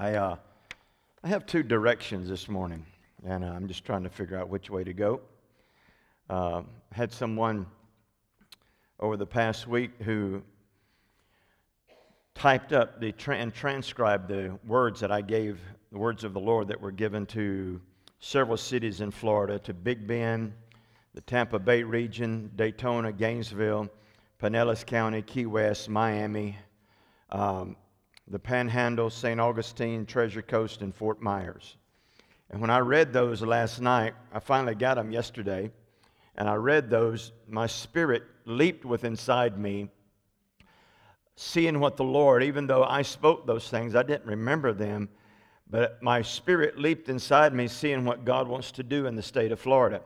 I, uh, I have two directions this morning, and uh, I'm just trying to figure out which way to go. Uh, had someone over the past week who typed up the tra- and transcribed the words that I gave, the words of the Lord that were given to several cities in Florida, to Big Bend, the Tampa Bay region, Daytona, Gainesville, Pinellas County, Key West, Miami. Um, the Panhandle, St. Augustine, Treasure Coast, and Fort Myers. And when I read those last night, I finally got them yesterday, and I read those, my spirit leaped within inside me, seeing what the Lord, even though I spoke those things, I didn't remember them, but my spirit leaped inside me, seeing what God wants to do in the state of Florida.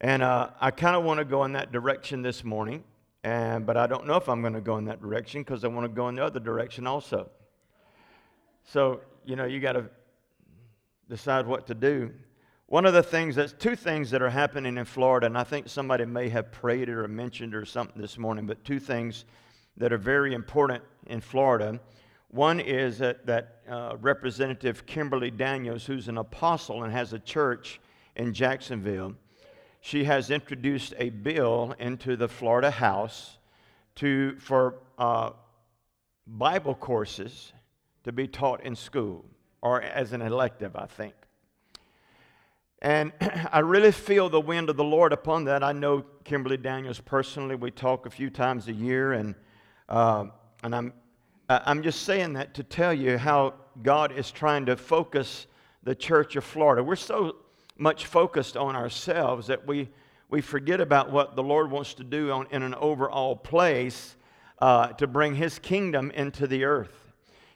And uh, I kind of want to go in that direction this morning. And, but I don't know if I'm going to go in that direction because I want to go in the other direction also. So, you know, you got to decide what to do. One of the things that's two things that are happening in Florida, and I think somebody may have prayed it or mentioned it or something this morning, but two things that are very important in Florida. One is that, that uh, Representative Kimberly Daniels, who's an apostle and has a church in Jacksonville, she has introduced a bill into the Florida House to, for uh, Bible courses to be taught in school, or as an elective, I think. And I really feel the wind of the Lord upon that. I know Kimberly Daniels personally. We talk a few times a year, and, uh, and I'm, I'm just saying that to tell you how God is trying to focus the church of Florida. We're so much focused on ourselves that we, we forget about what the Lord wants to do on, in an overall place uh, to bring His kingdom into the earth.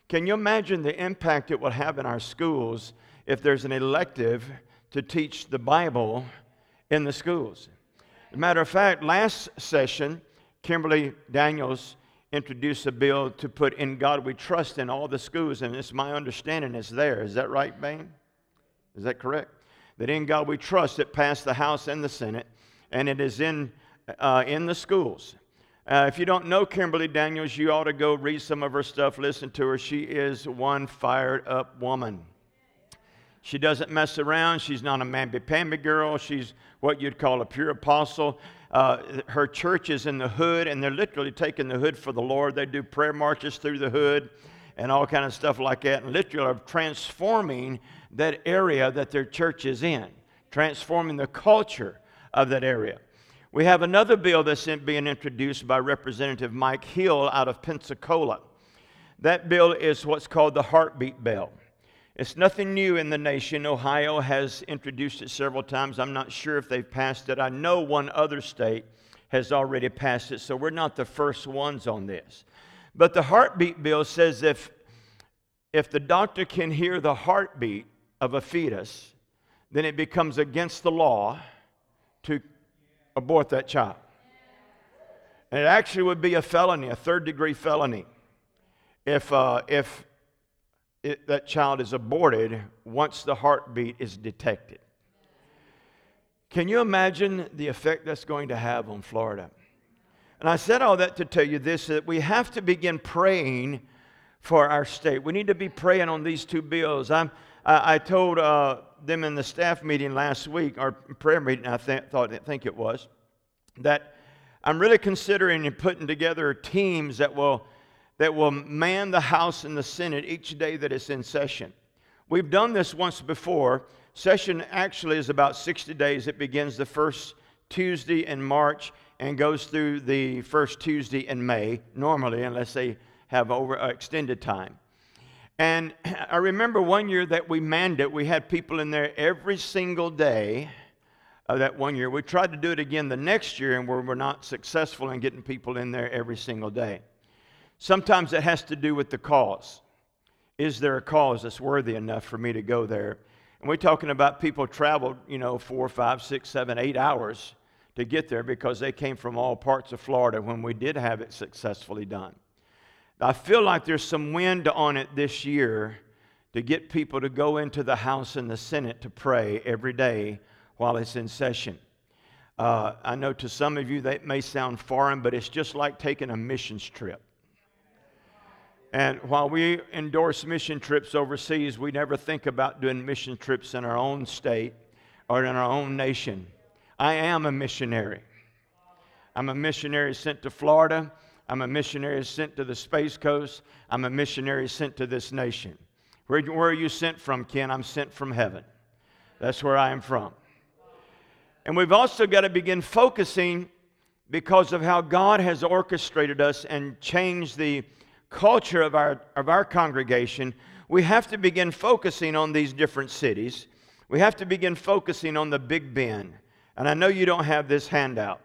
Can you imagine the impact it will have in our schools if there's an elective to teach the Bible in the schools? Matter of fact, last session, Kimberly Daniels introduced a bill to put in God we trust in all the schools, and it's my understanding it's there. Is that right, Bain? Is that correct? That in God we trust it passed the House and the Senate, and it is in, uh, in the schools. Uh, if you don't know Kimberly Daniels, you ought to go read some of her stuff, listen to her. She is one fired up woman. She doesn't mess around. She's not a mamby-pamby girl. She's what you'd call a pure apostle. Uh, her church is in the hood, and they're literally taking the hood for the Lord. They do prayer marches through the hood and all kind of stuff like that, and literally are transforming that area that their church is in, transforming the culture of that area. We have another bill that's being introduced by Representative Mike Hill out of Pensacola. That bill is what's called the heartbeat bill. It's nothing new in the nation. Ohio has introduced it several times. I'm not sure if they've passed it. I know one other state has already passed it, so we're not the first ones on this. But the heartbeat bill says if, if the doctor can hear the heartbeat of a fetus, then it becomes against the law to abort that child. And it actually would be a felony, a third degree felony, if, uh, if it, that child is aborted once the heartbeat is detected. Can you imagine the effect that's going to have on Florida? And I said all that to tell you this that we have to begin praying for our state. We need to be praying on these two bills. I'm, I, I told uh, them in the staff meeting last week, our prayer meeting, I th- thought, think it was, that I'm really considering putting together teams that will, that will man the House and the Senate each day that it's in session. We've done this once before. Session actually is about 60 days. It begins the first Tuesday in March and goes through the first Tuesday in May, normally, unless they have over uh, extended time. And I remember one year that we manned it, we had people in there every single day of that one year. We tried to do it again the next year, and we were not successful in getting people in there every single day. Sometimes it has to do with the cause. Is there a cause that's worthy enough for me to go there? And we're talking about people traveled, you know, four, five, six, seven, eight hours to get there because they came from all parts of Florida when we did have it successfully done. I feel like there's some wind on it this year to get people to go into the House and the Senate to pray every day while it's in session. Uh, I know to some of you that may sound foreign, but it's just like taking a missions trip. And while we endorse mission trips overseas, we never think about doing mission trips in our own state or in our own nation. I am a missionary. I'm a missionary sent to Florida. I'm a missionary sent to the Space Coast. I'm a missionary sent to this nation. Where, where are you sent from, Ken? I'm sent from heaven. That's where I am from. And we've also got to begin focusing because of how God has orchestrated us and changed the culture of our, of our congregation. We have to begin focusing on these different cities. We have to begin focusing on the Big Bend. And I know you don't have this handout,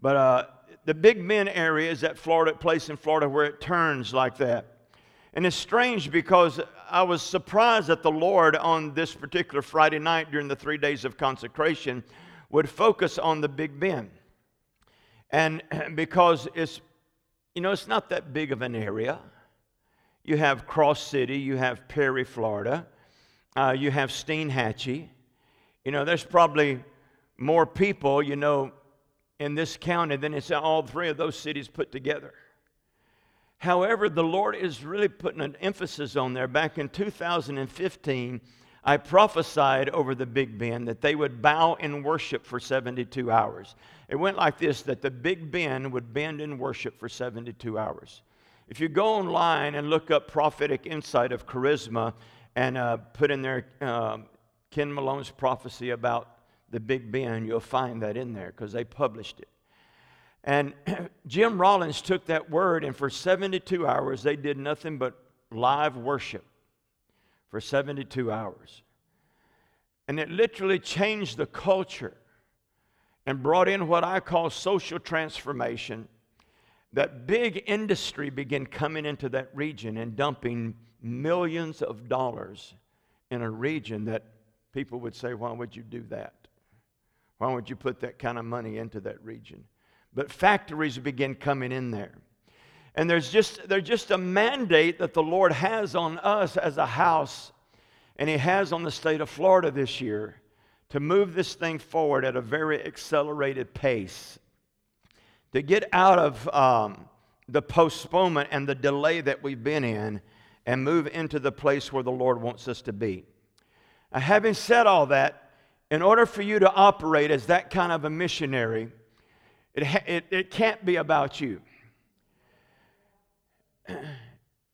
but uh, the Big Bend area is that Florida place in Florida where it turns like that. And it's strange because I was surprised that the Lord on this particular Friday night during the three days of consecration would focus on the Big Bend. And because it's, you know, it's not that big of an area. You have Cross City, you have Perry, Florida, uh, you have Steinhatchee. You know, there's probably more people, you know, in this county than it's all three of those cities put together. However, the Lord is really putting an emphasis on there. Back in 2015, I prophesied over the Big Bend that they would bow in worship for 72 hours. It went like this that the Big Bend would bend in worship for 72 hours. If you go online and look up prophetic insight of charisma and uh, put in there uh, Ken Malone's prophecy about the Big Bend, you'll find that in there because they published it. And Jim Rollins took that word, and for 72 hours, they did nothing but live worship for 72 hours. And it literally changed the culture and brought in what I call social transformation. That big industry began coming into that region and dumping millions of dollars in a region that people would say, Why would you do that? Why would you put that kind of money into that region? But factories begin coming in there. And there's just, there's just a mandate that the Lord has on us as a house, and He has on the state of Florida this year to move this thing forward at a very accelerated pace. To get out of um, the postponement and the delay that we've been in and move into the place where the Lord wants us to be. Now, having said all that, in order for you to operate as that kind of a missionary, it, it, it can't be about you.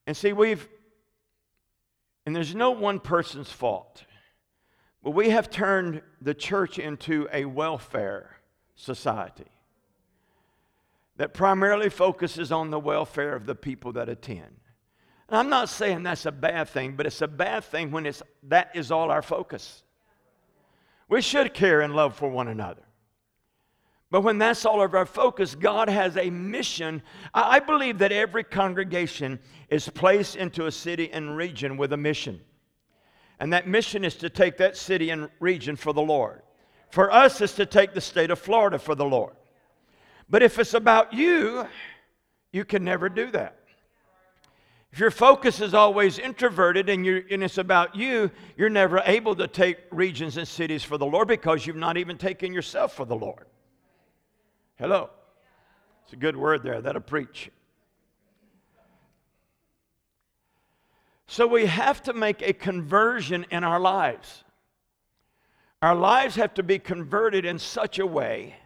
And see, we've, and there's no one person's fault, but we have turned the church into a welfare society that primarily focuses on the welfare of the people that attend. And I'm not saying that's a bad thing, but it's a bad thing when it's, that is all our focus. We should care and love for one another. But when that's all of our focus, God has a mission. I believe that every congregation is placed into a city and region with a mission. And that mission is to take that city and region for the Lord. For us, is to take the state of Florida for the Lord. But if it's about you, you can never do that. If your focus is always introverted and, and it's about you, you're never able to take regions and cities for the Lord because you've not even taken yourself for the Lord. Hello. It's a good word there. That'll preach. So we have to make a conversion in our lives. Our lives have to be converted in such a way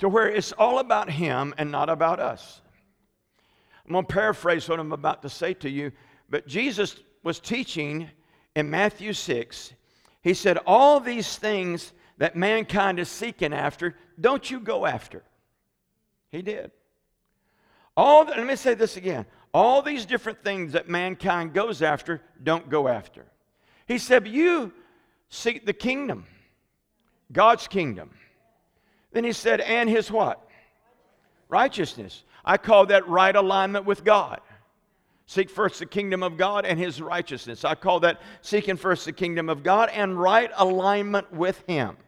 to where it's all about Him and not about us. I'm going to paraphrase what I'm about to say to you, but Jesus was teaching in Matthew 6. He said, All these things that mankind is seeking after, don't you go after. He did. All the, let me say this again. All these different things that mankind goes after, don't go after. He said, You seek the kingdom, God's kingdom. Then he said, and his what? Righteousness. I call that right alignment with God. Seek first the kingdom of God and his righteousness. I call that seeking first the kingdom of God and right alignment with him.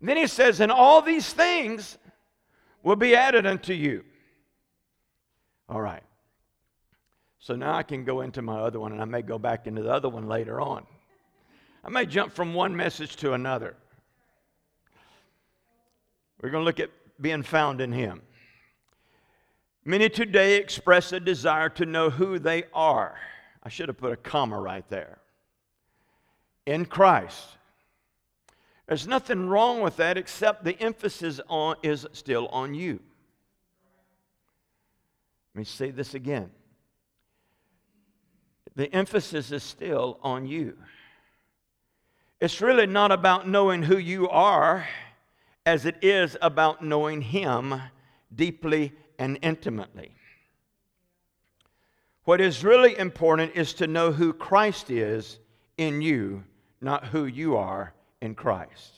And then he says, and all these things will be added unto you. All right. So now I can go into my other one, and I may go back into the other one later on. I may jump from one message to another. We're going to look at being found in Him. Many today express a desire to know who they are. I should have put a comma right there. In Christ. There's nothing wrong with that except the emphasis on, is still on you. Let me say this again. The emphasis is still on you. It's really not about knowing who you are as it is about knowing Him deeply and intimately. What is really important is to know who Christ is in you, not who you are in Christ.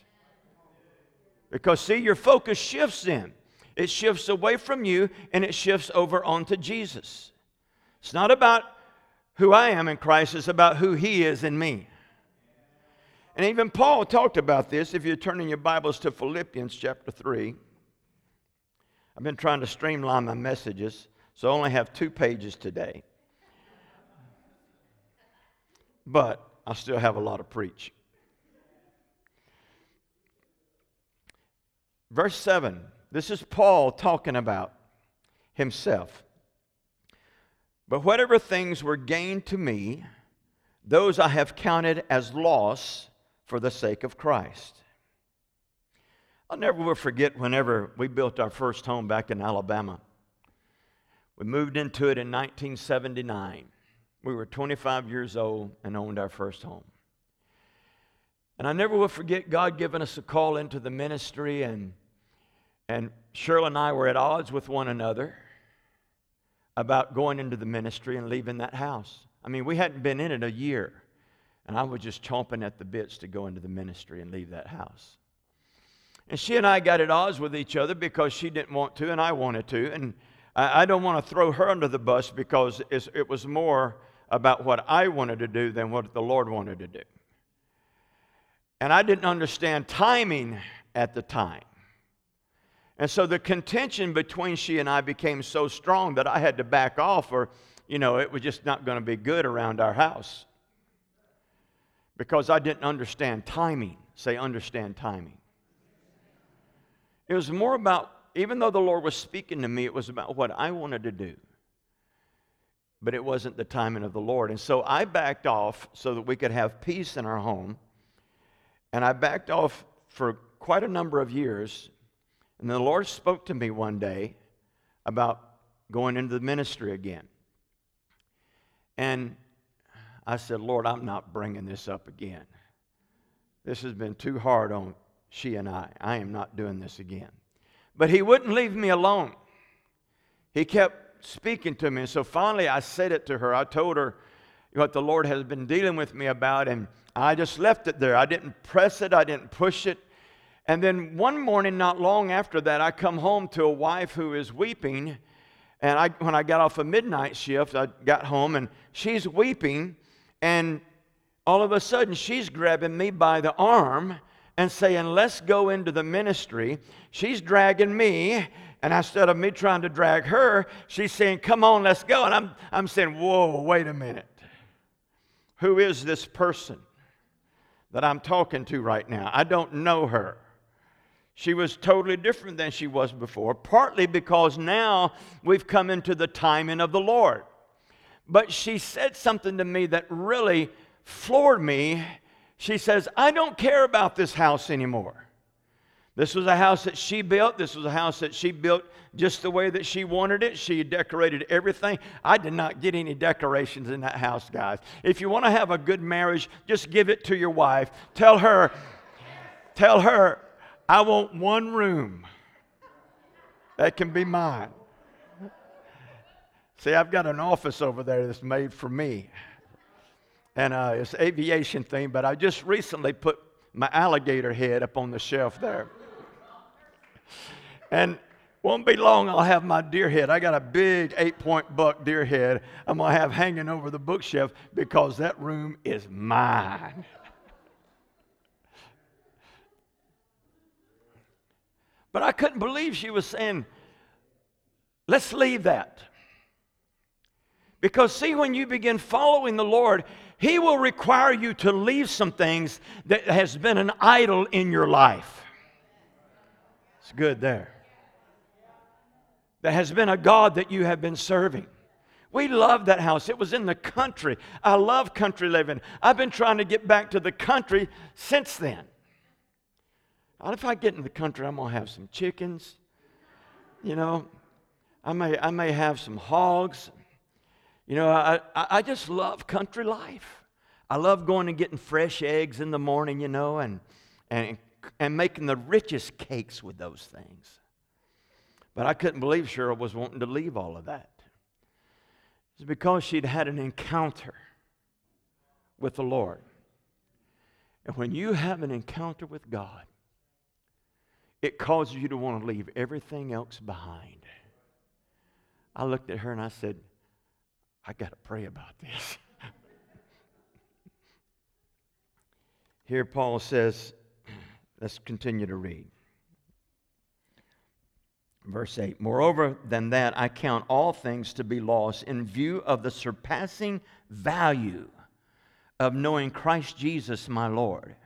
Because, see, your focus shifts then. It shifts away from you and it shifts over onto Jesus. It's not about who I am in Christ, it's about who He is in me. And even Paul talked about this. If you're turning your Bibles to Philippians chapter 3, I've been trying to streamline my messages, so I only have two pages today. But I still have a lot to preach. Verse 7, this is Paul talking about himself. But whatever things were gained to me, those I have counted as loss for the sake of Christ. I'll never will forget whenever we built our first home back in Alabama. We moved into it in 1979. We were 25 years old and owned our first home. And I never will forget God giving us a call into the ministry, and, and Cheryl and I were at odds with one another about going into the ministry and leaving that house. I mean, we hadn't been in it a year, and I was just chomping at the bits to go into the ministry and leave that house. And she and I got at odds with each other because she didn't want to and I wanted to. And I, I don't want to throw her under the bus because it was more about what I wanted to do than what the Lord wanted to do. And I didn't understand timing at the time. And so the contention between she and I became so strong that I had to back off, or, you know, it was just not going to be good around our house because I didn't understand timing. Say, understand timing. It was more about, even though the Lord was speaking to me, it was about what I wanted to do. But it wasn't the timing of the Lord. And so I backed off so that we could have peace in our home. And I backed off for quite a number of years. And the Lord spoke to me one day about going into the ministry again. And I said, Lord, I'm not bringing this up again. This has been too hard on she and I. I am not doing this again. But he wouldn't leave me alone. He kept speaking to me. And so finally, I said it to her. I told her what the Lord has been dealing with me about, and I just left it there. I didn't press it, I didn't push it. And then one morning, not long after that, I come home to a wife who is weeping. And I, when I got off a midnight shift, I got home and she's weeping. And all of a sudden, she's grabbing me by the arm and saying, Let's go into the ministry. She's dragging me. And instead of me trying to drag her, she's saying, Come on, let's go. And I'm, I'm saying, Whoa, wait a minute. Who is this person that I'm talking to right now? I don't know her. She was totally different than she was before, partly because now we've come into the timing of the Lord. But she said something to me that really floored me she says, I don't care about this house anymore. This was a house that she built. This was a house that she built just the way that she wanted it. She decorated everything. I did not get any decorations in that house, guys. If you want to have a good marriage, just give it to your wife. Tell her, tell her, I want one room. That can be mine. See, I've got an office over there that's made for me and uh, it's aviation theme, but I just recently put my alligator head up on the shelf there. and won't be long, I'll have my deer head. I got a big eight point buck deer head I'm going to have hanging over the bookshelf because that room is mine. but I couldn't believe she was saying, let's leave that. Because, see, when you begin following the Lord, he will require you to leave some things that has been an idol in your life. It's good there. that has been a God that you have been serving. We love that house. It was in the country. I love country living. I've been trying to get back to the country since then. And if I get in the country, I'm going to have some chickens. You know, I may, I may have some hogs. You know, I, I just love country life. I love going and getting fresh eggs in the morning, you know, and, and, and making the richest cakes with those things. But I couldn't believe Cheryl was wanting to leave all of that. It's because she'd had an encounter with the Lord. And when you have an encounter with God, it causes you to want to leave everything else behind. I looked at her and I said, I got to pray about this. Here, Paul says, let's continue to read. Verse 8 Moreover than that, I count all things to be lost in view of the surpassing value of knowing Christ Jesus my Lord,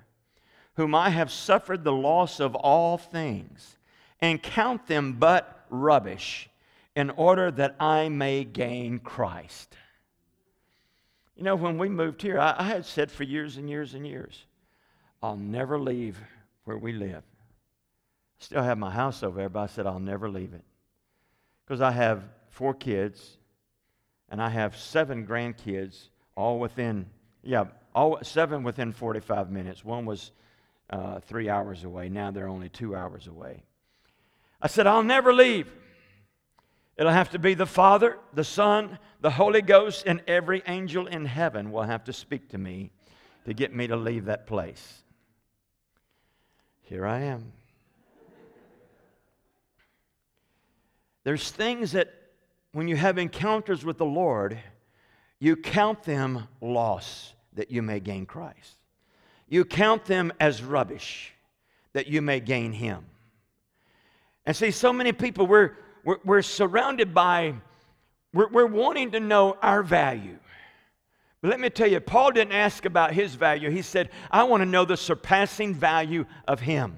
whom I have suffered the loss of all things, and count them but rubbish, in order that I may gain Christ. You know, when we moved here, I, I had said for years and years and years, I'll never leave where we live. I still have my house over there, but I said I'll never leave it. Because I have four kids and I have seven grandkids, all within, yeah, all seven within 45 minutes. One was uh, three hours away. Now they're only two hours away. I said, I'll never leave. It'll have to be the Father, the Son, the Holy Ghost, and every angel in heaven will have to speak to me to get me to leave that place. Here I am. There's things that when you have encounters with the Lord, you count them loss that you may gain Christ. You count them as rubbish that you may gain Him. And see, so many people, we're, we're, we're surrounded by, we're, we're wanting to know our value. But let me tell you, Paul didn't ask about his value. He said, I want to know the surpassing value of Him.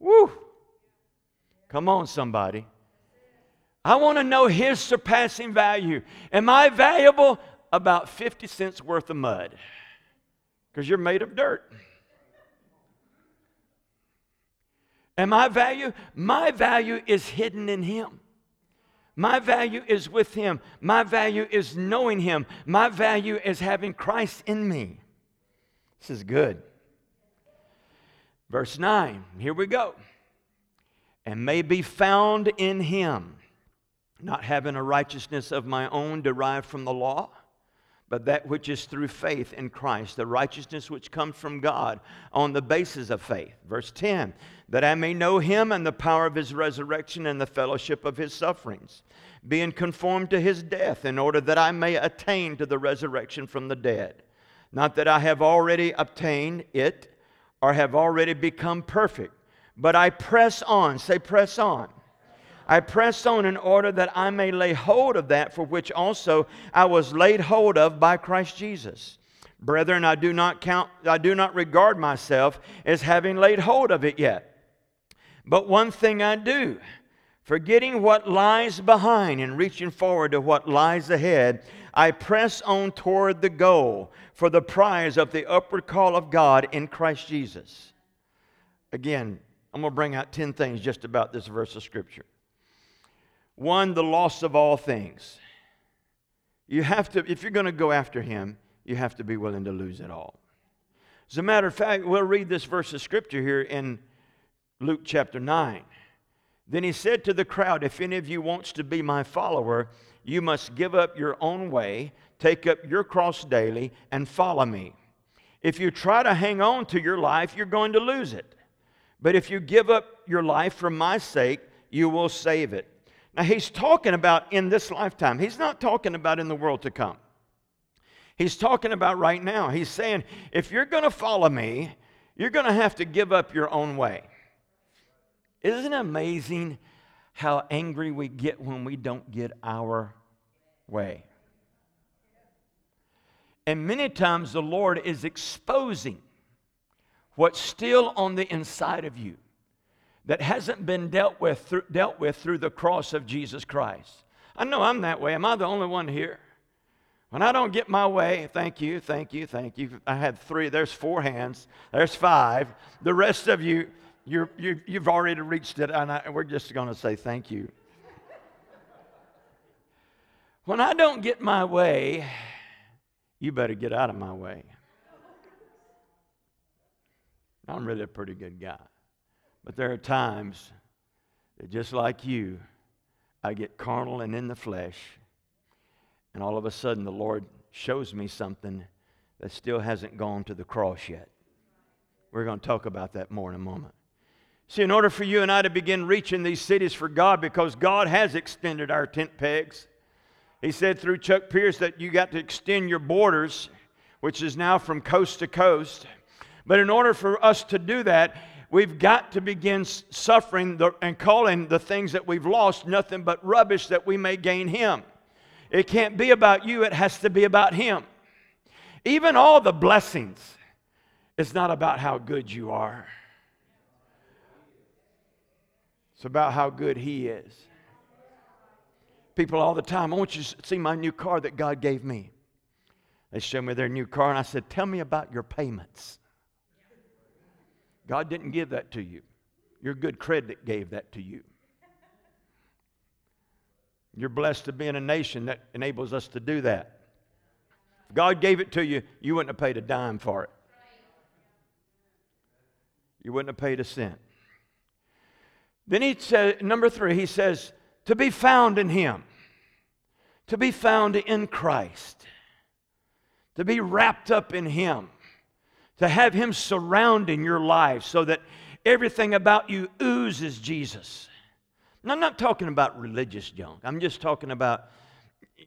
Woo! Come on, somebody. I want to know his surpassing value. Am I valuable? About 50 cents worth of mud because you're made of dirt. Am my value? My value is hidden in him. My value is with him. My value is knowing him. My value is having Christ in me. This is good. Verse 9, here we go and may be found in him, not having a righteousness of my own derived from the law, but that which is through faith in Christ, the righteousness which comes from God on the basis of faith. Verse 10 that I may know him and the power of his resurrection and the fellowship of his sufferings, being conformed to his death, in order that I may attain to the resurrection from the dead. Not that I have already obtained it or have already become perfect but I press on. Say, press on. I press on in order that I may lay hold of that for which also I was laid hold of by Christ Jesus. Brethren, I do not count, I do not regard myself as having laid hold of it yet. But one thing I do, forgetting what lies behind and reaching forward to what lies ahead, I press on toward the goal for the prize of the upward call of God in Christ Jesus. Again, I'm going to bring out 10 things just about this verse of Scripture. One, the loss of all things. You have to, if you're going to go after him, you have to be willing to lose it all. As a matter of fact, we'll read this verse of Scripture here in Luke chapter 9. Then he said to the crowd, If any of you wants to be my follower, you must give up your own way, take up your cross daily, and follow me. If you try to hang on to your life, you're going to lose it. But if you give up your life for my sake, you will save it. Now, he's talking about in this lifetime. He's not talking about in the world to come. He's talking about right now. He's saying, if you're going to follow me, you're going to have to give up your own way. Isn't it amazing how angry we get when we don't get our way? And many times the Lord is exposing what's still on the inside of you. That hasn't been dealt with, through, dealt with through the cross of Jesus Christ. I know I'm that way. Am I the only one here? When I don't get my way, thank you, thank you, thank you. I had three, there's four hands, there's five. The rest of you, you, have already reached it, and I, we're just going to say thank you. when I don't get my way, you better get out of my way. I'm really a pretty good guy. But there are times that just like you, I get carnal and in the flesh, and all of a sudden the Lord shows me something that still hasn't gone to the cross yet. We're going to talk about that more in a moment. See, in order for you and I to begin reaching these cities for God, because God has extended our tent pegs, He said through Chuck Pierce that you got to extend your borders, which is now from coast to coast. But in order for us to do that, we've got to begin suffering the, and calling the things that we've lost nothing but rubbish that we may gain Him. It can't be about you, it has to be about Him. Even all the blessings, it's not about how good you are, it's about how good He is. People all the time, I want you to see my new car that God gave me. They show me their new car, and I said, Tell me about your payments. God didn't give that to you. Your good credit gave that to you. You're blessed to be in a nation that enables us to do that. If God gave it to you, you wouldn't have paid a dime for it. You wouldn't have paid a cent. Then he says, number three, he says, to be found in him, to be found in Christ, to be wrapped up in him to have Him surrounding your life so that everything about you oozes Jesus. And I'm not talking about religious junk, I'm just talking about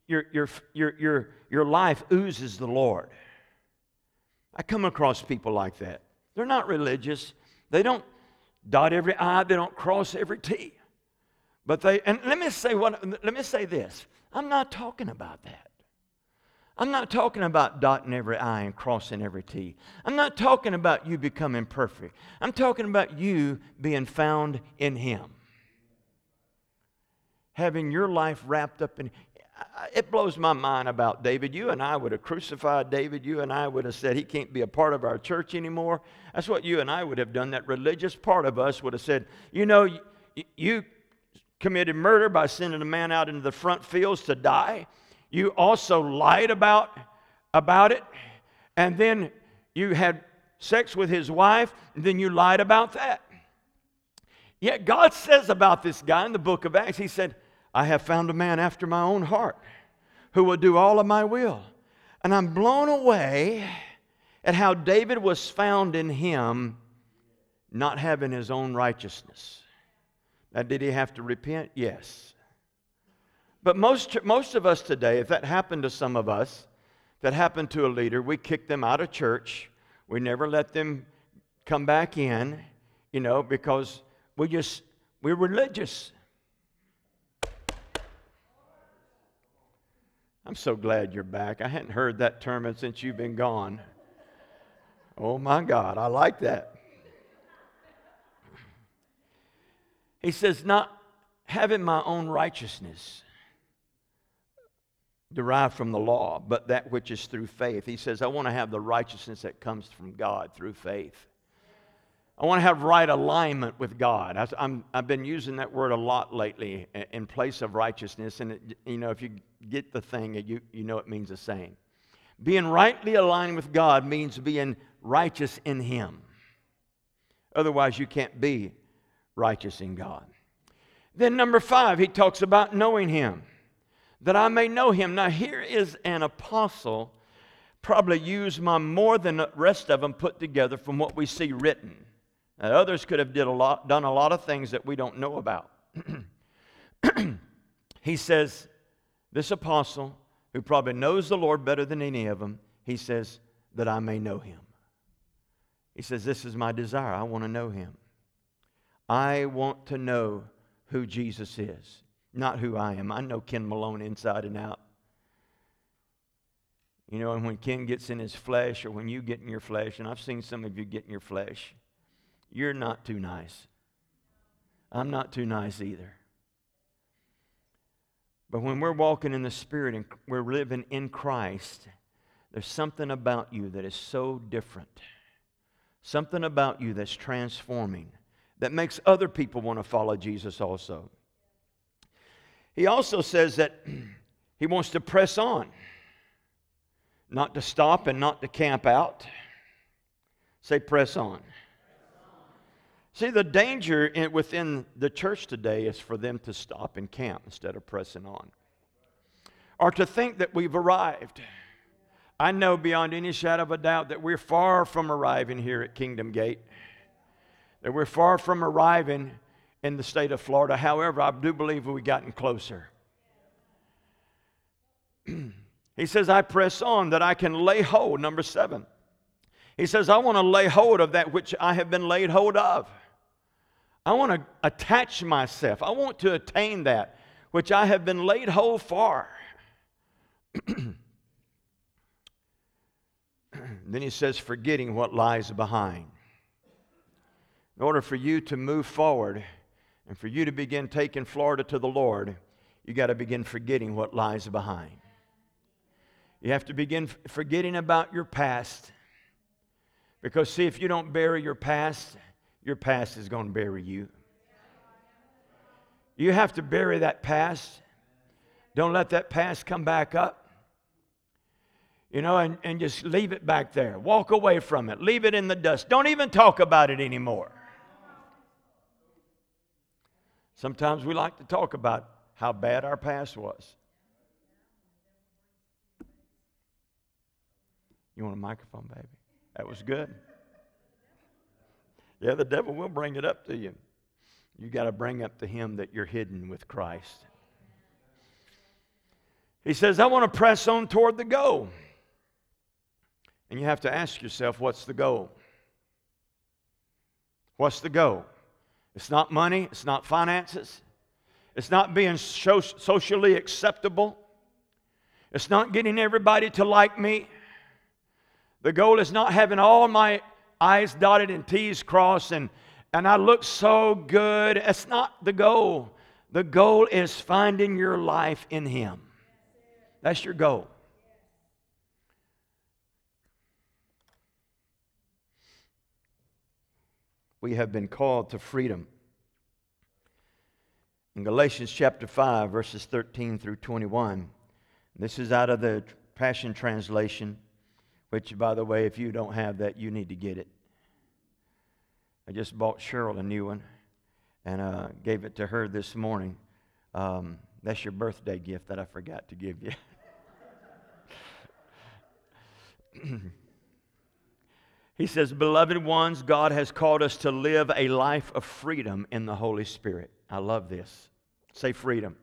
your, your, your, your, your life oozes the Lord. I come across people like that. They're not religious, they don't dot every I, they don't cross every T. But they, and let me say what, let me say this. I'm not talking about that. I'm not talking about dotting every I and crossing every T. I'm not talking about you becoming perfect. I'm talking about you being found in Him. Having your life wrapped up in. It blows my mind about David. You and I would have crucified David. You and I would have said he can't be a part of our church anymore. That's what you and I would have done. That religious part of us would have said, you know, you committed murder by sending a man out into the front fields to die you also lied about, about it, and then you had sex with his wife, and then you lied about that. Yet God says about this guy in the book of Acts, He said, I have found a man after my own heart who will do all of my will. And I'm blown away at how David was found in him not having his own righteousness. Now, did he have to repent? Yes. But most, most of us today, if that happened to some of us, that happened to a leader, we kick them out of church. We never let them come back in, you know, because we just, we're religious. I'm so glad you're back. I hadn't heard that term since you've been gone. Oh my God, I like that. He says, not having my own righteousness derived from the law, but that which is through faith. He says, I want to have the righteousness that comes from God through faith. I want to have right alignment with God. I, have been using that word a lot lately in place of righteousness. And, it, you know, if you get the thing, you, you know it means the same. Being rightly aligned with God means being righteous in Him. Otherwise, you can't be righteous in God. Then, number five, he talks about knowing Him that I may know him. Now, here is an apostle, probably used my more than the rest of them put together from what we see written. Now, others could have did a lot, done a lot of things that we don't know about. he says, This apostle, who probably knows the Lord better than any of them, he says, That I may know him. He says, This is my desire. I want to know him. I want to know who Jesus is not who I am. I know Ken Malone inside and out. You know, and when Ken gets in his flesh, or when you get in your flesh, and I've seen some of you get in your flesh, you're not too nice. I'm not too nice either. But when we're walking in the Spirit and we're living in Christ, there's something about you that is so different. Something about you that's transforming, that makes other people want to follow Jesus also. He also says that he wants to press on, not to stop and not to camp out. Say, press on. See, the danger in, within the church today is for them to stop and camp instead of pressing on. Or to think that we've arrived. I know beyond any shadow of a doubt that we're far from arriving here at Kingdom Gate, that we're far from arriving in the state of Florida. However, I do believe we've gotten closer. he says, I press on that I can lay hold. Number seven. He says, I want to lay hold of that which I have been laid hold of. I want to attach myself. I want to attain that which I have been laid hold for. then he says, forgetting what lies behind. In order for you to move forward and for you to begin taking Florida to the Lord, you got to begin forgetting what lies behind. You have to begin forgetting about your past. Because, see, if you don't bury your past, your past is going to bury you. You have to bury that past. Don't let that past come back up. You know, and, and just leave it back there. Walk away from it. Leave it in the dust. Don't even talk about it anymore. Sometimes we like to talk about how bad our past was. You want a microphone, baby? That was good. Yeah, the devil will bring it up to you. You got to bring up to him that you're hidden with Christ. He says, I want to press on toward the goal. And you have to ask yourself, what's the goal? What's the goal? It's not money, it's not finances, it's not being socially acceptable, it's not getting everybody to like me. The goal is not having all my I's dotted and T's crossed and, and I look so good. That's not the goal. The goal is finding your life in Him. That's your goal. We have been called to freedom. In Galatians chapter 5, verses 13 through 21, this is out of the Passion Translation which, by the way, if you don't have that, you need to get it. I just bought Cheryl a new one and uh, gave it to her this morning. Um, that's your birthday gift that I forgot to give you. he says, Beloved ones, God has called us to live a life of freedom in the Holy Spirit. I love this. Say freedom.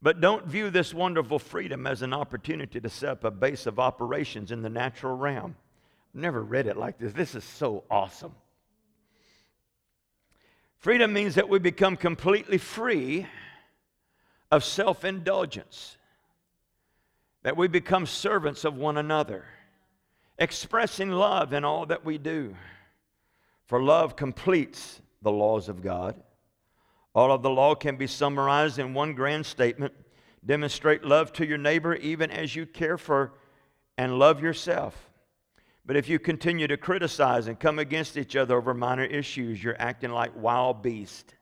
But don't view this wonderful freedom as an opportunity to set up a base of operations in the natural realm. I've never read it like this. This is so awesome. Freedom means that we become completely free of self indulgence, that we become servants of one another, expressing love in all that we do. For love completes the laws of God. All of the law can be summarized in one grand statement demonstrate love to your neighbor even as you care for and love yourself. But if you continue to criticize and come against each other over minor issues, you're acting like wild beasts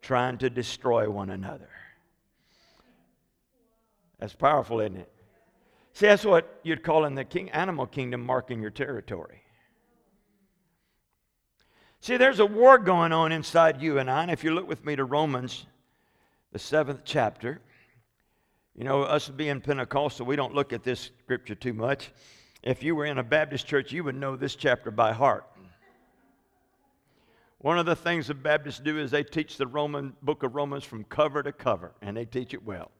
trying to destroy one another. That's powerful, isn't it? See, that's what you'd call in the king, animal kingdom marking your territory. See, there's a war going on inside you and I. And if you look with me to Romans, the seventh chapter, you know, us being Pentecostal, we don't look at this scripture too much. If you were in a Baptist church, you would know this chapter by heart. One of the things the Baptists do is they teach the Roman book of Romans from cover to cover, and they teach it well.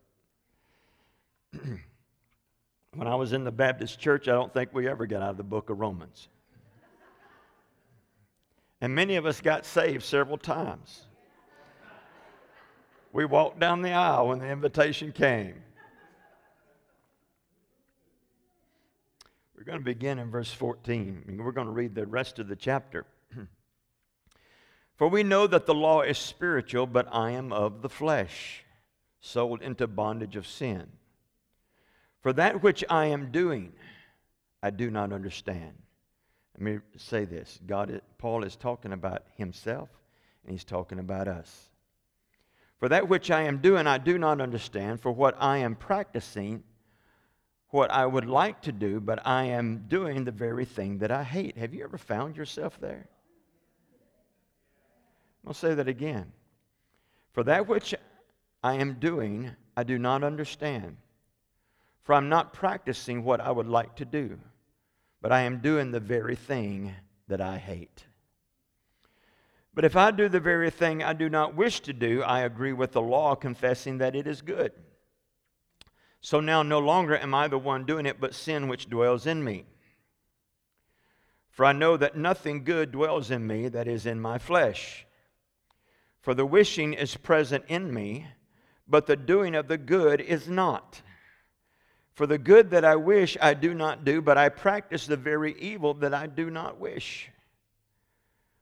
when I was in the Baptist church, I don't think we ever got out of the book of Romans. And many of us got saved several times. We walked down the aisle when the invitation came. We're going to begin in verse 14. We're going to read the rest of the chapter. For we know that the law is spiritual, but I am of the flesh, sold into bondage of sin. For that which I am doing, I do not understand. Let me say this God, Paul is talking about himself, and he's talking about us. For that which I am doing, I do not understand. For what I am practicing, what I would like to do, but I am doing the very thing that I hate. Have you ever found yourself there? I'll say that again. For that which I am doing, I do not understand. For I'm not practicing what I would like to do, but I am doing the very thing that I hate. But if I do the very thing I do not wish to do, I agree with the law, confessing that it is good. So now no longer am I the one doing it, but sin which dwells in me. For I know that nothing good dwells in me, that is, in my flesh. For the wishing is present in me, but the doing of the good is not. For the good that I wish I do not do, but I practice the very evil that I do not wish.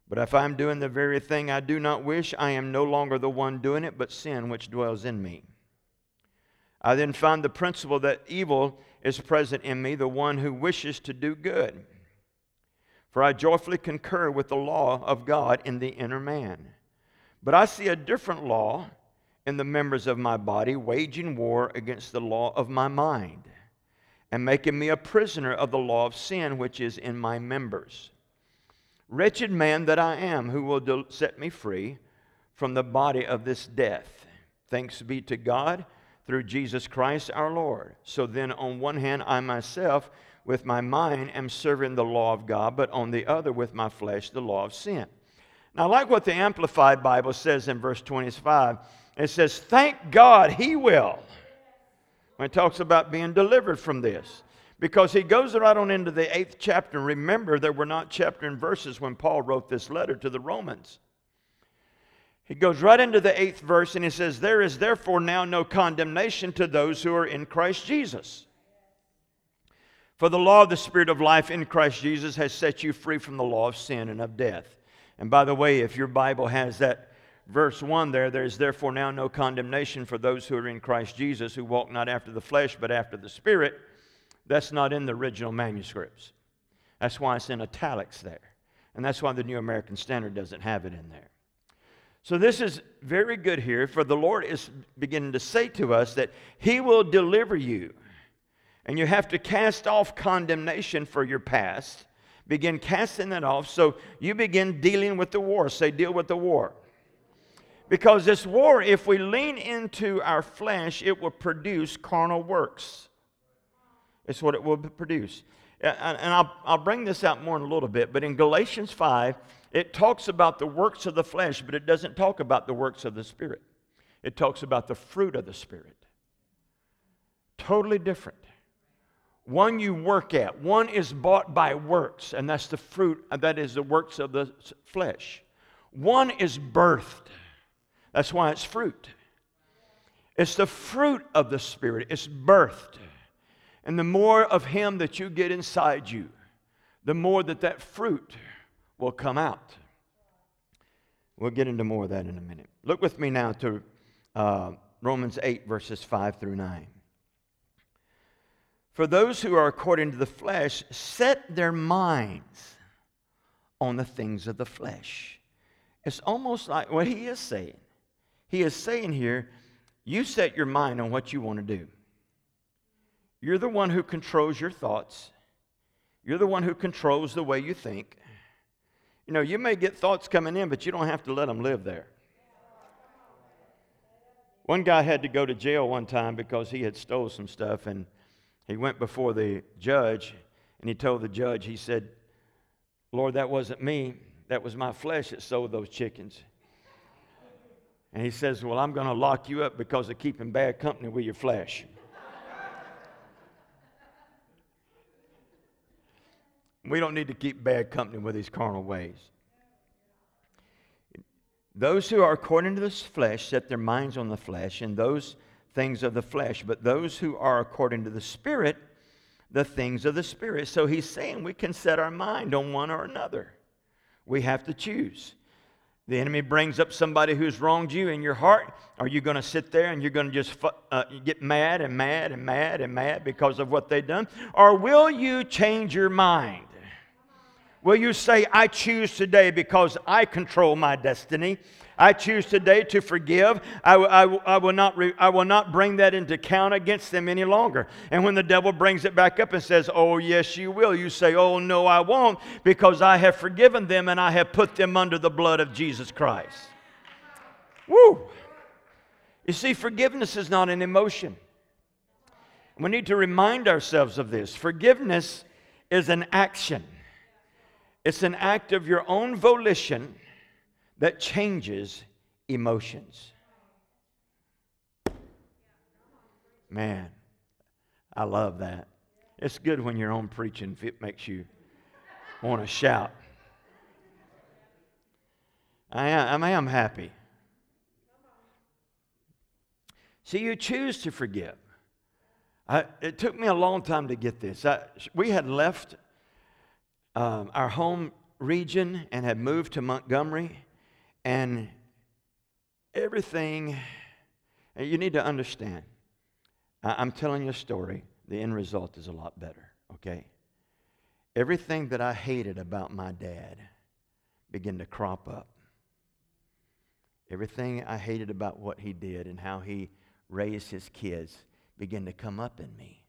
But if I'm doing the very thing I do not wish, I am no longer the one doing it, but sin which dwells in me. I then find the principle that evil is present in me, the one who wishes to do good. For I joyfully concur with the law of God in the inner man. But I see a different law in the members of my body, waging war against the law of my mind, and making me a prisoner of the law of sin which is in my members. Wretched man that I am, who will set me free from the body of this death? Thanks be to God through Jesus Christ our Lord. So then, on one hand, I myself, with my mind, am serving the law of God, but on the other, with my flesh, the law of sin. Now, like what the Amplified Bible says in verse 25. It says, Thank God he will. When it talks about being delivered from this. Because he goes right on into the eighth chapter. Remember, there were not chapter and verses when Paul wrote this letter to the Romans. He goes right into the eighth verse and he says, There is therefore now no condemnation to those who are in Christ Jesus. For the law of the Spirit of life in Christ Jesus has set you free from the law of sin and of death. And by the way, if your Bible has that verse 1 there, there is therefore now no condemnation for those who are in Christ Jesus, who walk not after the flesh, but after the Spirit. That's not in the original manuscripts. That's why it's in italics there. And that's why the New American Standard doesn't have it in there. So this is very good here, for the Lord is beginning to say to us that He will deliver you. And you have to cast off condemnation for your past begin casting that off. So you begin dealing with the war. Say, deal with the war. Because this war, if we lean into our flesh, it will produce carnal works. It's what it will produce. And I'll, I'll bring this out more in a little bit, but in Galatians 5, it talks about the works of the flesh, but it doesn't talk about the works of the Spirit. It talks about the fruit of the Spirit. Totally different. One you work at. One is bought by works, and that's the fruit, that is the works of the flesh. One is birthed. That's why it's fruit. It's the fruit of the Spirit, it's birthed. And the more of Him that you get inside you, the more that that fruit will come out. We'll get into more of that in a minute. Look with me now to uh, Romans 8, verses 5 through 9. For those who are according to the flesh set their minds on the things of the flesh. It's almost like what he is saying. He is saying here, you set your mind on what you want to do. You're the one who controls your thoughts. You're the one who controls the way you think. You know, you may get thoughts coming in, but you don't have to let them live there. One guy had to go to jail one time because he had stole some stuff and he went before the judge and he told the judge, he said, Lord, that wasn't me. That was my flesh that sold those chickens. And he says, Well, I'm going to lock you up because of keeping bad company with your flesh. we don't need to keep bad company with these carnal ways. Those who are according to the flesh set their minds on the flesh, and those things of the flesh, but those who are according to the Spirit, the things of the Spirit. So he's saying we can set our mind on one or another. We have to choose. The enemy brings up somebody who's wronged you in your heart. Are you going to sit there and you're going to just uh, get mad and mad and mad and mad because of what they've done? Or will you change your mind? Will you say, I choose today because I control my destiny? I choose today to forgive. I, I, I, will not re, I will not bring that into count against them any longer. And when the devil brings it back up and says, Oh, yes, you will, you say, Oh, no, I won't, because I have forgiven them and I have put them under the blood of Jesus Christ. Woo! You see, forgiveness is not an emotion. We need to remind ourselves of this. Forgiveness is an action, it's an act of your own volition that changes emotions. Man, I love that. It's good when you're on preaching if it makes you want to shout. I am, I am happy. See, you choose to forgive. I, it took me a long time to get this. I, we had left um, our home region and had moved to Montgomery. And everything, you need to understand. I'm telling you a story. The end result is a lot better, okay? Everything that I hated about my dad began to crop up. Everything I hated about what he did and how he raised his kids began to come up in me.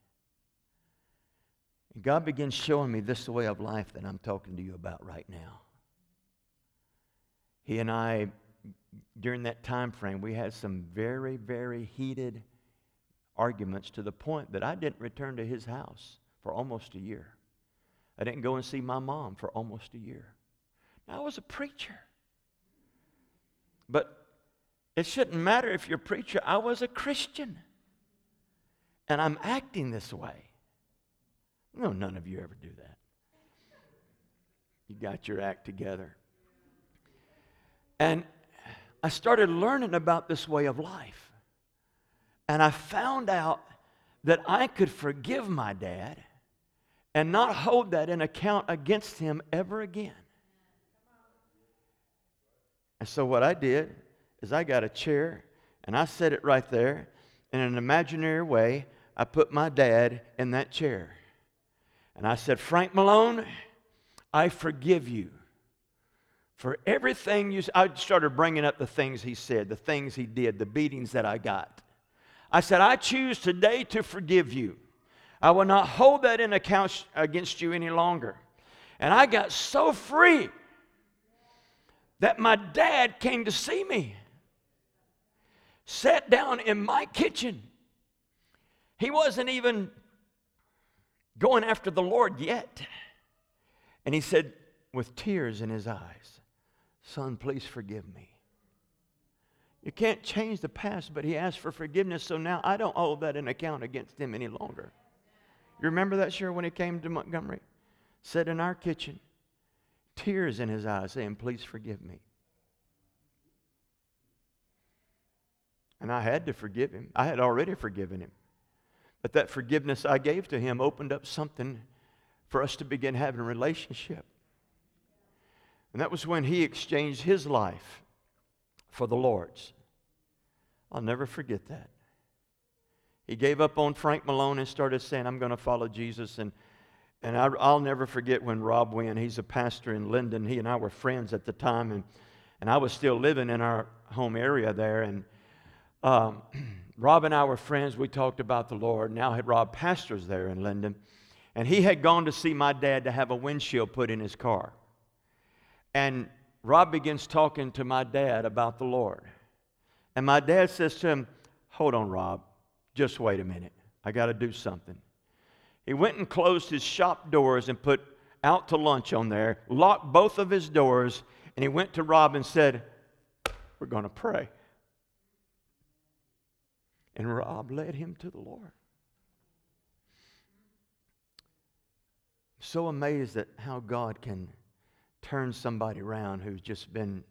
And God begins showing me this way of life that I'm talking to you about right now. He and I, during that time frame, we had some very, very heated arguments to the point that I didn't return to his house for almost a year. I didn't go and see my mom for almost a year. Now, I was a preacher. But it shouldn't matter if you're a preacher. I was a Christian. And I'm acting this way. No, none of you ever do that. You got your act together. And I started learning about this way of life. And I found out that I could forgive my dad and not hold that in account against him ever again. And so, what I did is I got a chair and I set it right there. In an imaginary way, I put my dad in that chair. And I said, Frank Malone, I forgive you for everything you I started bringing up the things he said, the things he did, the beatings that I got. I said, I choose today to forgive you. I will not hold that in account against you any longer. And I got so free that my dad came to see me, sat down in my kitchen. He wasn't even going after the Lord yet. And he said, with tears in his eyes, Son, please forgive me. You can't change the past, but he asked for forgiveness, so now I don't hold that an account against him any longer. You remember that, sure, when he came to Montgomery? Sat in our kitchen, tears in his eyes, saying, Please forgive me. And I had to forgive him. I had already forgiven him. But that forgiveness I gave to him opened up something for us to begin having a relationship. And that was when he exchanged his life for the Lord's. I'll never forget that. He gave up on Frank Malone and started saying, I'm going to follow Jesus. And, and I, will never forget when Rob Wynn, he's a pastor in Linden, he and I were friends at the time. And, and I was still living in our home area there. And um, Rob and I were friends. We talked about the Lord. Now had Rob pastors there in Linden. And he had gone to see my dad to have a windshield put in his car. And Rob begins talking to my dad about the Lord. And my dad says to him, Hold on, Rob, just wait a minute. I got to do something. He went and closed his shop doors and put out to lunch on there, locked both of his doors, and he went to Rob and said, We're going to pray. And Rob led him to the Lord. So amazed at how God can turn somebody around who's just been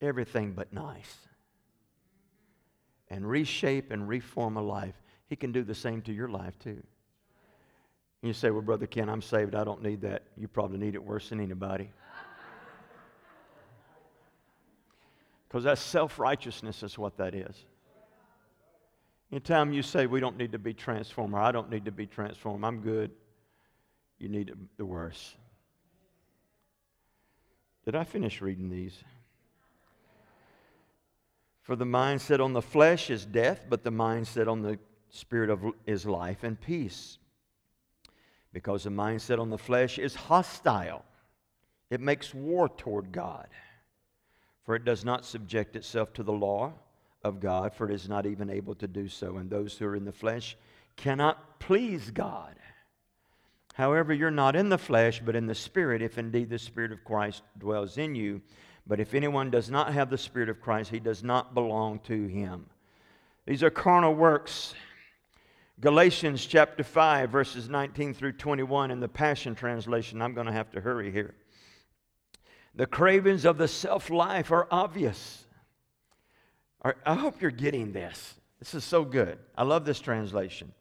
everything but nice and reshape and reform a life, He can do the same to your life too. And you say, Well, Brother Ken, I'm saved. I don't need that. You probably need it worse than anybody. Because that's self righteousness is what that is. Anytime you say we don't need to be transformed, or I don't need to be transformed, I'm good, you need the worse. Did I finish reading these? For the mindset on the flesh is death, but the mindset on the spirit of, is life and peace. Because the mindset on the flesh is hostile, it makes war toward God. For it does not subject itself to the law of God, for it is not even able to do so. And those who are in the flesh cannot please God. However, you're not in the flesh, but in the Spirit, if indeed the Spirit of Christ dwells in you. But if anyone does not have the Spirit of Christ, he does not belong to him. These are carnal works. Galatians chapter 5, verses 19 through 21 in the Passion Translation. I'm going to have to hurry here. The cravings of the self life are obvious. I hope you're getting this. This is so good. I love this translation.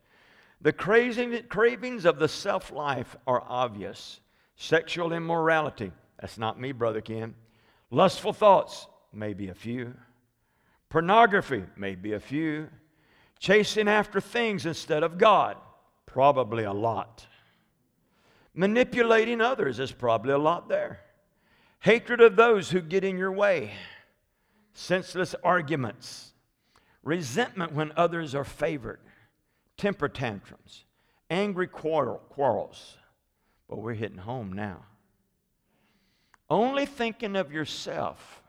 The cravings of the self life are obvious. Sexual immorality, that's not me, Brother Ken. Lustful thoughts, maybe a few. Pornography, maybe a few. Chasing after things instead of God, probably a lot. Manipulating others is probably a lot there. Hatred of those who get in your way. Senseless arguments. Resentment when others are favored temper tantrums, angry quarrel, quarrels. But we're hitting home now. Only thinking of yourself,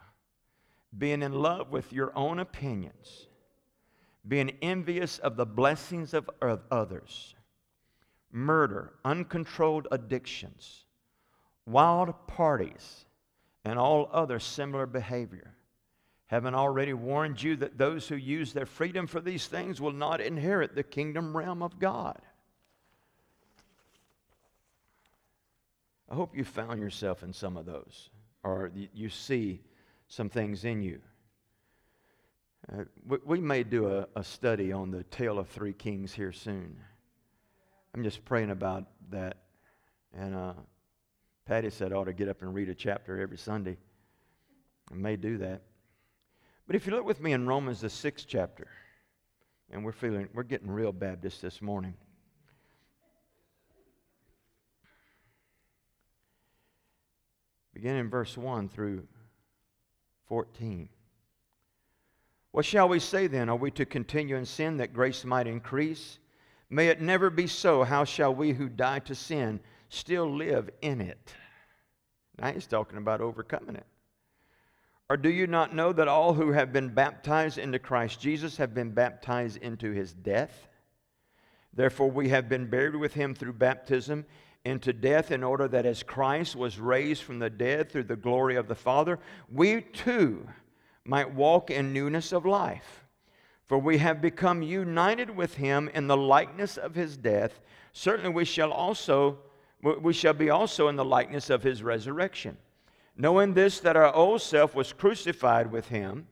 being in love with your own opinions, being envious of the blessings of others, murder, uncontrolled addictions, wild parties, and all other similar behavior haven't already warned you that those who use their freedom for these things will not inherit the kingdom realm of God? I hope you found yourself in some of those, or you see some things in you. Uh, we, we, may do a, a study on the tale of three kings here soon. I'm just praying about that. And uh, Patty said I ought to get up and read a chapter every Sunday. I may do that. But if you look with me in Romans, the sixth chapter, and we're feeling, we're getting real Baptist this morning. Begin in verse 1 through 14. What shall we say then? Are we to continue in sin that grace might increase? May it never be so. How shall we who die to sin still live in it? Now he's talking about overcoming it. Or do you not know that all who have been baptized into Christ Jesus have been baptized into his death? Therefore, we have been buried with him through baptism into death, in order that as Christ was raised from the dead through the glory of the Father, we too might walk in newness of life. For we have become united with him in the likeness of his death. Certainly, we shall also we shall be also in the likeness of his resurrection knowing this that our old self was crucified with him,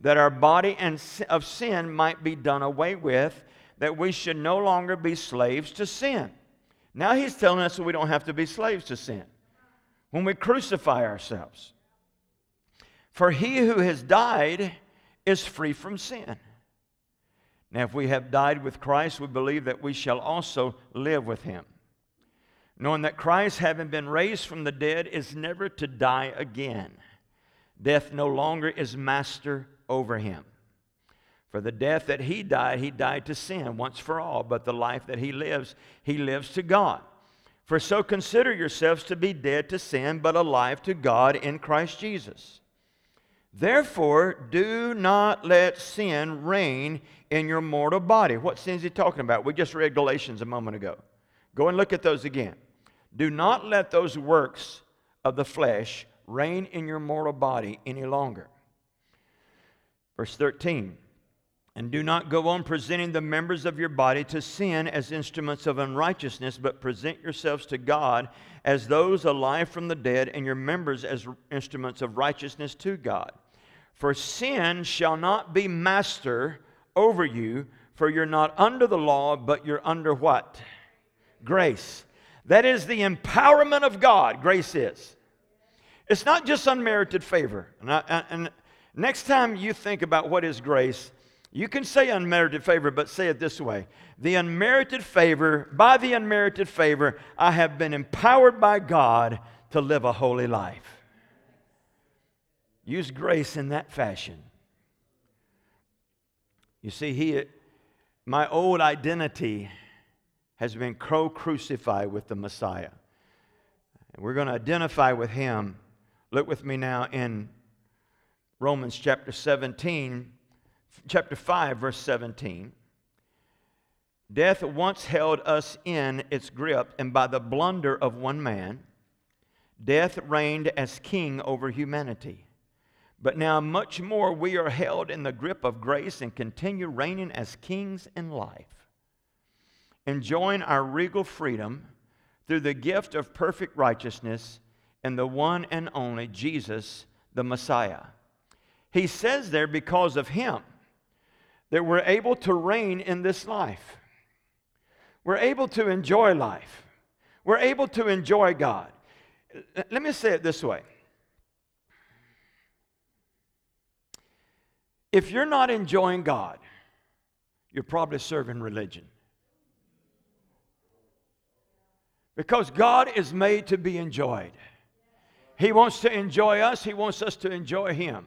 that our body and of sin might be done away with, that we should no longer be slaves to sin. Now he's telling us that we don't have to be slaves to sin when we crucify ourselves. For he who has died is free from sin. Now, if we have died with Christ, we believe that we shall also live with him knowing that Christ, having been raised from the dead, is never to die again. Death no longer is master over him. For the death that he died, he died to sin once for all, but the life that he lives, he lives to God. For so consider yourselves to be dead to sin, but alive to God in Christ Jesus. Therefore, do not let sin reign in your mortal body. What sin is he talking about? We just read Galatians a moment ago. Go and look at those again. Do not let those works of the flesh reign in your mortal body any longer. Verse 13. And do not go on presenting the members of your body to sin as instruments of unrighteousness, but present yourselves to God as those alive from the dead, and your members as instruments of righteousness to God. For sin shall not be master over you, for you're not under the law, but you're under what? Grace. That is the empowerment of God, grace is. It's not just unmerited favor. And, I, and, Next time you think about what is grace, you can say unmerited favor, but say it this way The unmerited favor, by the unmerited favor, I have been empowered by God to live a holy life. Use grace in that fashion. You see, he, my old identity has been co crucified with the Messiah. And we're going to identify with him. Look with me now in Romans chapter 17, chapter 5, verse 17. Death once held us in its grip, and by the blunder of one man, death reigned as king over humanity. But now, much more, we are held in the grip of grace and continue reigning as kings in life, enjoying our regal freedom through the gift of perfect righteousness in the one and only Jesus, the Messiah. He says there, because of him, that we're able to reign in this life. We're able to enjoy life. We're able to enjoy God. Let me say it this way if you're not enjoying God, you're probably serving religion. Because God is made to be enjoyed. He wants to enjoy us, He wants us to enjoy Him.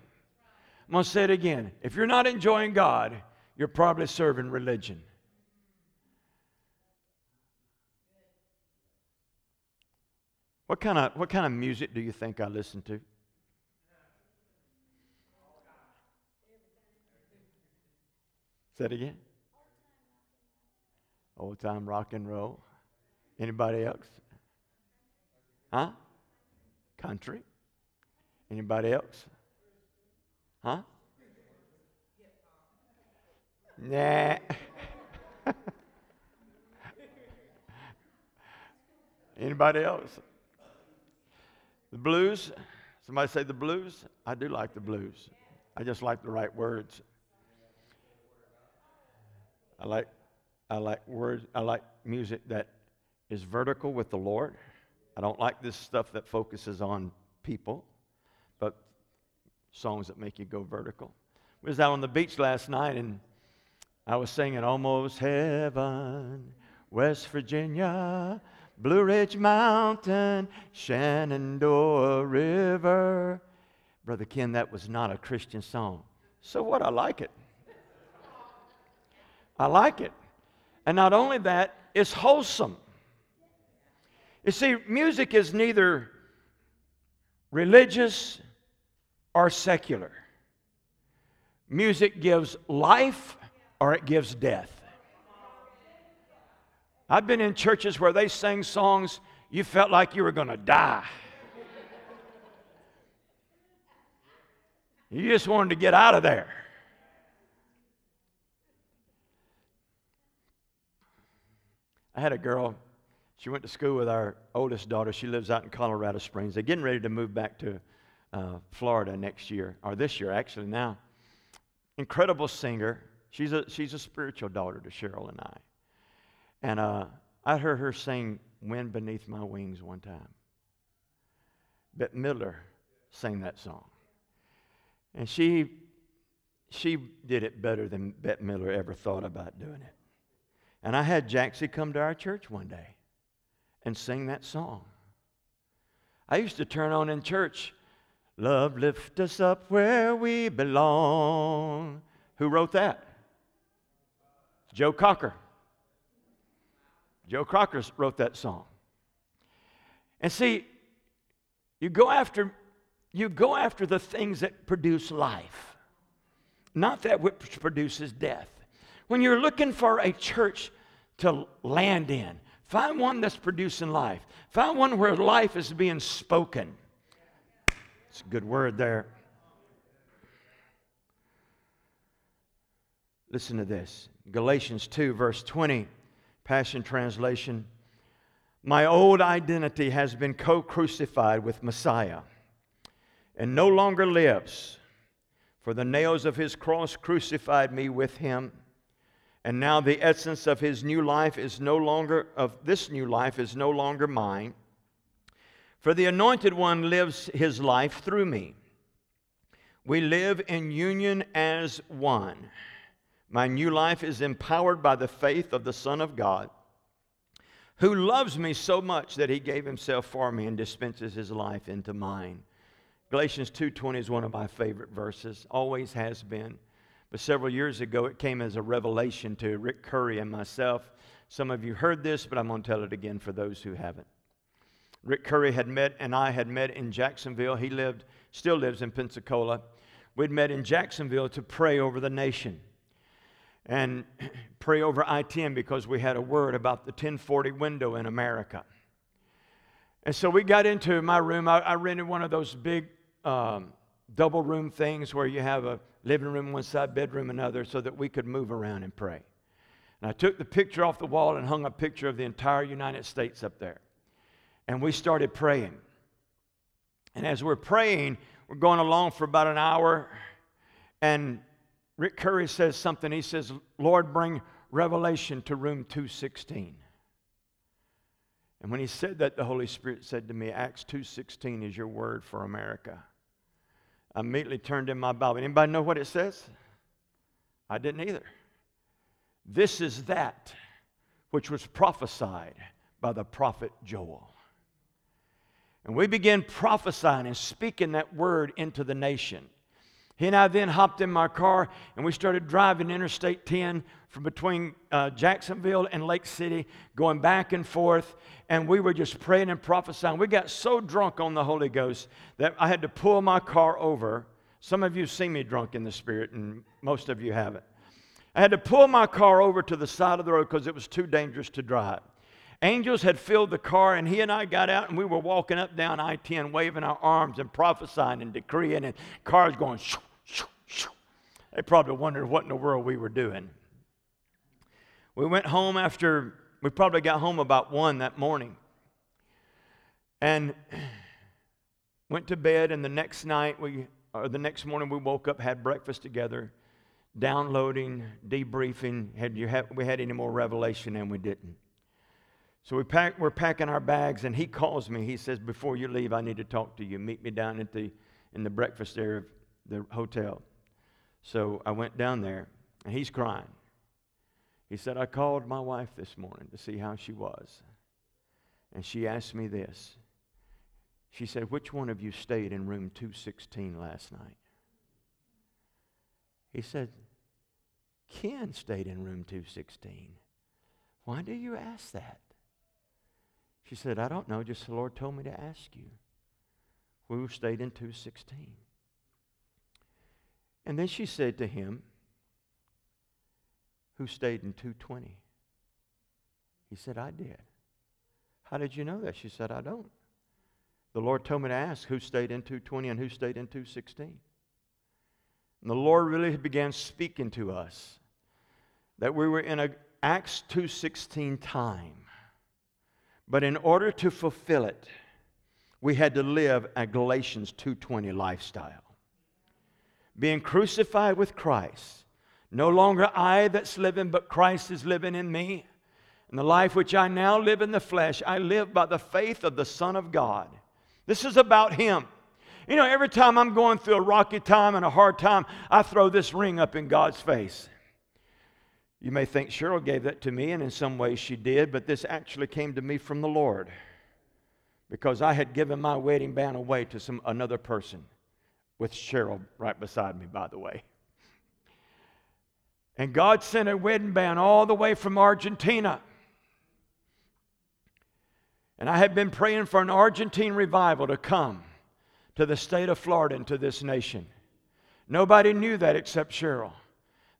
I'm going to say it again. If you're not enjoying God, you're probably serving religion. What kind of, what kind of music do you think I listen to? Say it again. Old time rock and roll. Anybody else? Huh? Country? Anybody else? Huh? Nah. Anybody else? The blues? Somebody say the blues? I do like the blues. I just like the right words. I like I like words I like music that is vertical with the Lord. I don't like this stuff that focuses on people, but songs that make you go vertical. We was out on the beach last night and I was singing Almost Heaven, West Virginia, Blue Ridge Mountain, Shenandoah River. Brother Ken, that was not a Christian song. So what? I like it. I like it. And not only that, it's wholesome. You see, music is neither religious or secular. Music gives life or it gives death. I've been in churches where they sang songs you felt like you were going to die. You just wanted to get out of there. I had a girl, she went to school with our oldest daughter. She lives out in Colorado Springs. They're getting ready to move back to uh, Florida next year, or this year actually now. Incredible singer. She's a, she's a spiritual daughter to Cheryl and I. And uh, I heard her sing Wind Beneath My Wings one time. Bette Midler sang that song. And she, she did it better than Bette Midler ever thought about doing it. And I had Jaxie come to our church one day and sing that song. I used to turn on in church, Love lift us up where we belong. Who wrote that? Joe Cocker. Joe Cocker wrote that song. And see, you go after you go after the things that produce life, not that which produces death. When you're looking for a church to land in. Find one that's producing life. Find one where life is being spoken. It's a good word there. Listen to this Galatians 2, verse 20, Passion Translation. My old identity has been co crucified with Messiah and no longer lives, for the nails of his cross crucified me with him. And now the essence of his new life is no longer, of this new life is no longer mine. For the anointed one lives his life through me. We live in union as one. My new life is empowered by the faith of the Son of God, who loves me so much that he gave himself for me and dispenses his life into mine. Galatians 2:20 is one of my favorite verses, always has been. But several years ago it came as a revelation to Rick Curry and myself. Some of you heard this, but I'm going to tell it again for those who haven't. Rick Curry had met and I had met in Jacksonville. He lived still lives in Pensacola. We'd met in Jacksonville to pray over the nation and pray over ITM because we had a word about the 1040 window in America. And so we got into my room. I, I rented one of those big um, double room things where you have a living room one side, bedroom another, so that we could move around and pray. And I took the picture off the wall and hung a picture of the entire United States up there. And we started praying. And as we're praying, we're going along for about an hour, and Rick Curry says something. He says, Lord, bring revelation to room 216. And when he said that, the Holy Spirit said to me, Acts 2.16 is your word for America. I immediately turned in my Bible. Anybody know what it says? I didn't either. This is that which was prophesied by the prophet Joel. And we began prophesying and speaking that word into the nation. He and I then hopped in my car and we started driving Interstate 10 from between uh, Jacksonville and Lake City, going back and forth. And we were just praying and prophesying. We got so drunk on the Holy Ghost that I had to pull my car over. Some of you see me drunk in the Spirit, and most of you haven't. I had to pull my car over to the side of the road because it was too dangerous to drive. Angels had filled the car, and he and I got out, and we were walking up down I 10, waving our arms and prophesying and decreeing, and cars going shoo, shoo, shoo. They probably wondered what in the world we were doing. We went home after, we probably got home about one that morning, and went to bed, and the next night, we, or the next morning, we woke up, had breakfast together, downloading, debriefing. Had you had, we had any more revelation, and we didn't. So we pack, we're packing our bags, and he calls me. He says, Before you leave, I need to talk to you. Meet me down at the, in the breakfast area of the hotel. So I went down there, and he's crying. He said, I called my wife this morning to see how she was. And she asked me this. She said, Which one of you stayed in room 216 last night? He said, Ken stayed in room 216. Why do you ask that? She said, I don't know, just the Lord told me to ask you. We stayed in 216. And then she said to him, Who stayed in 220? He said, I did. How did you know that? She said, I don't. The Lord told me to ask who stayed in 220 and who stayed in 216. And the Lord really began speaking to us that we were in a Acts 2:16 time but in order to fulfill it, we had to live a Galatians 2:20 lifestyle. Being crucified with Christ, no longer I that's living, but Christ is living in me. And the life which I now live in the flesh, I live by the faith of the Son of God. This is about Him. You know, every time I'm going through a rocky time and a hard time, I throw this ring up in God's face. You may think Cheryl gave that to me, and in some ways she did, but this actually came to me from the Lord because I had given my wedding band away to some another person, with Cheryl right beside me, by the way. And God sent a wedding band all the way from Argentina. And I had been praying for an Argentine revival to come to the state of Florida and to this nation. Nobody knew that except Cheryl,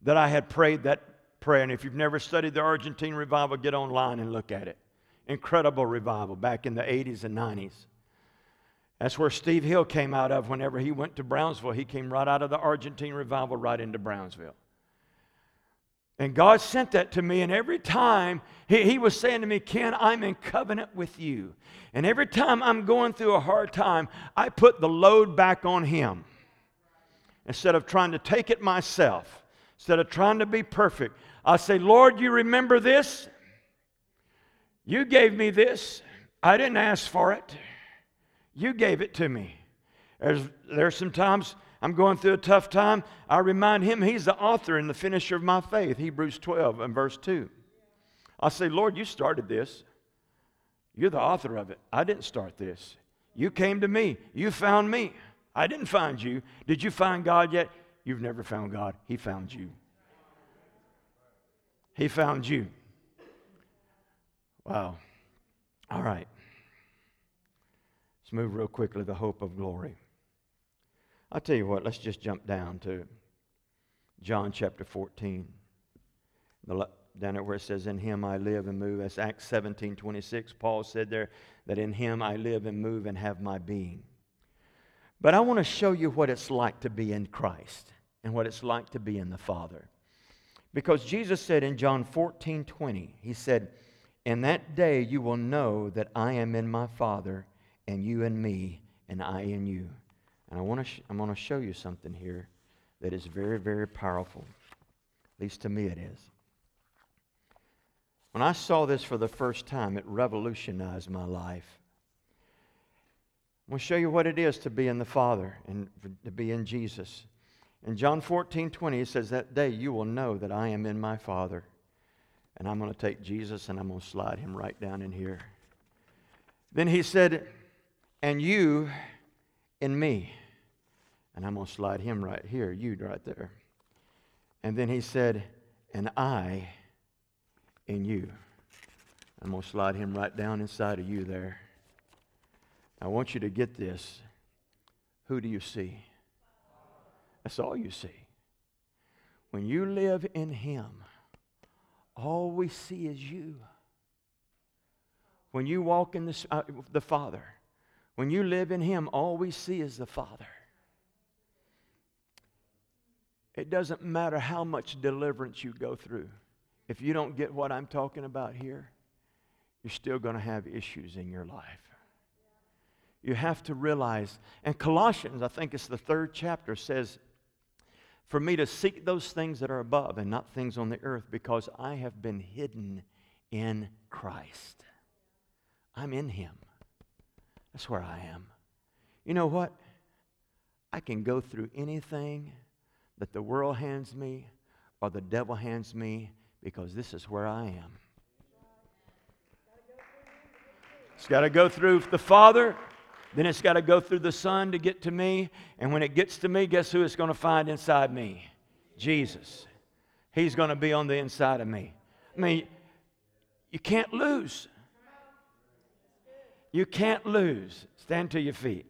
that I had prayed that prayer. And if you've never studied the Argentine revival, get online and look at it. Incredible revival back in the 80s and 90s. That's where Steve Hill came out of whenever he went to Brownsville. He came right out of the Argentine revival right into Brownsville. And God sent that to me, and every time he, he, was saying to me, Ken, I'm in covenant with you. And every time I'm going through a hard time, I put the load back on Him instead of trying to take it myself, instead of trying to be perfect. I say, Lord, you remember this? You gave me this. I didn't ask for it. You gave it to me. There's, there's some times I'm going through a tough time, I remind him he's the author and the finisher of my faith. Hebrews 12 and verse 2. I say, Lord, you started this. You're the author of it. I didn't start this. You came to me. You found me. I didn't find you. Did you find God yet? You've never found God. He found you. He found you. Wow. All right. Let's move real quickly the hope of glory. I'll tell you what, let's just jump down to John chapter 14. The, down at where it says, In him I live and move. That's Acts 17 26. Paul said there that in him I live and move and have my being. But I want to show you what it's like to be in Christ and what it's like to be in the Father. Because Jesus said in John 14 20, He said, In that day you will know that I am in my Father, and you in me, and I in you. And I want to sh- I'm going to show you something here that is very, very powerful. At least to me it is. When I saw this for the first time, it revolutionized my life. I'm going to show you what it is to be in the Father and to be in Jesus. In John 14, 20, it says, That day you will know that I am in my Father. And I'm going to take Jesus and I'm going to slide him right down in here. Then he said, And you in me. And I'm going to slide him right here, you right there. And then he said, And I in you. I'm going to slide him right down inside of you there. I want you to get this. Who do you see? That's all you see. When you live in him, all we see is you. When you walk in the, uh, the Father, when you live in him, all we see is the Father. It doesn't matter how much deliverance you go through if you don't get what I'm talking about here, you're still going to have issues in your life. You have to realize, and Colossians, I think it's the third chapter, says, For me to seek those things that are above and not things on the earth, because I have been hidden in Christ. I'm in Him. That's where I am. You know what? I can go through anything that the world hands me or the devil hands me because this is where I am. It's got to go through the Father, then it's got to go through the Son to get to me. And when it gets to me, guess who it's going to find inside me? Jesus. He's going to be on the inside of me. I mean, you can't lose. You can't lose. Stand to your feet.